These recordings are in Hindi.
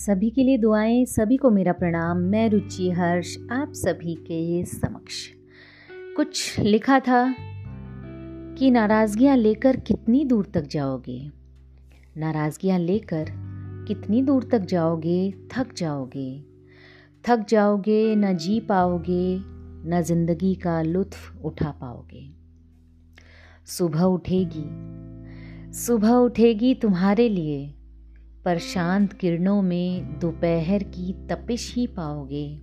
सभी के लिए दुआएँ, सभी को मेरा प्रणाम। मैं रुचि हर्ष, आप सभी के समक्ष। कुछ लिखा था कि नाराज़गियाँ लेकर कितनी दूर तक जाओगे? नाराज़गियाँ लेकर कितनी दूर तक जाओगे? थक जाओगे। थक जाओगे, न जी पाओगे, न ज़िंदगी का लुत्फ उठा पाओगे। सुबह उठेगी। सुबह उठेगी तुम्हारे लिए। पर शांत किरणों में दोपहर की तपिश ही पाओगे।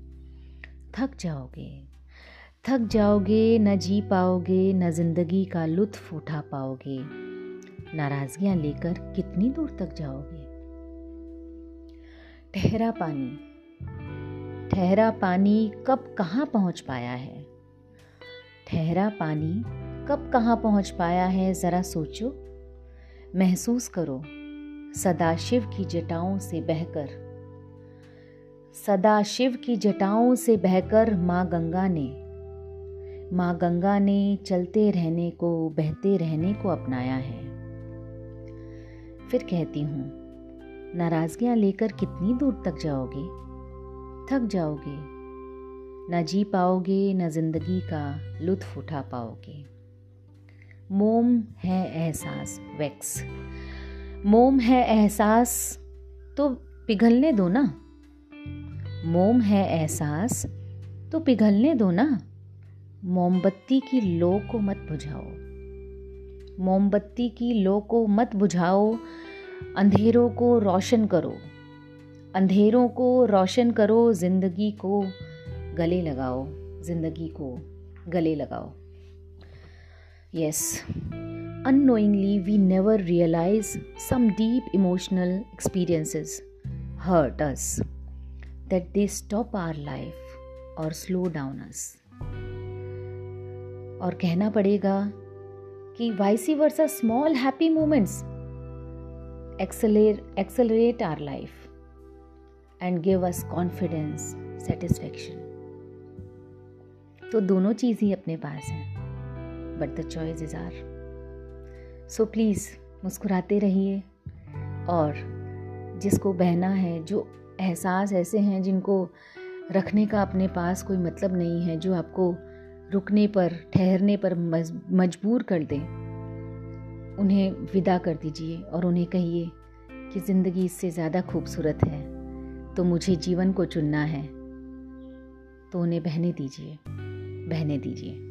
थक जाओगे। थक जाओगे, न जी पाओगे, न ज़िंदगी का लुत्फ उठा पाओगे। नाराजगियाँ लेकर कितनी दूर तक जाओगे? ठहरा पानी। ठहरा पानी कब कहाँ पहुँच पाया है? ठहरा पानी कब कहाँ पहुँच पाया है, ज़रा सोचो। महसूस करो। सदाशिव की जटाओं से बहकर। सदाशिव की जटाओं से बहकर माँ गंगा ने। माँ गंगा ने चलते रहने को, बहते रहने को अपनाया है। फिर कहती हूँ, नाराजगियाँ लेकर कितनी दूर तक जाओगे? थक जाओगे। न जी पाओगे, न ज़िंदगी का लुत्फ उठा पाओगे। मोम है एहसास, वैक्स। मोम है एहसास तो पिघलने दो ना। मोम है एहसास तो पिघलने दो ना। मोमबत्ती की लो को मत बुझाओ। मोमबत्ती की लो को मत बुझाओ। अंधेरों को रोशन करो। अंधेरों को रोशन करो। ज़िंदगी को गले लगाओ। ज़िंदगी को गले लगाओ। Yes unknowingly, we never realize some deep emotional experiences hurt us, that they stop our life or slow down us. और कहना पड़ेगा कि vice versa small happy moments accelerate our life and give us confidence satisfaction तो दोनों चीज़ ही अपने पास हैं but the choice is our so please मुस्कुराते रहिए। और जिसको बहना है, जो एहसास ऐसे हैं जिनको रखने का अपने पास कोई मतलब नहीं है, जो आपको रुकने पर, ठहरने पर मजबूर कर दें, उन्हें विदा कर दीजिए और उन्हें कहिए कि ज़िंदगी इससे ज़्यादा खूबसूरत है। तो मुझे जीवन को चुनना है। तो उन्हें बहने दीजिए। बहने दीजिए।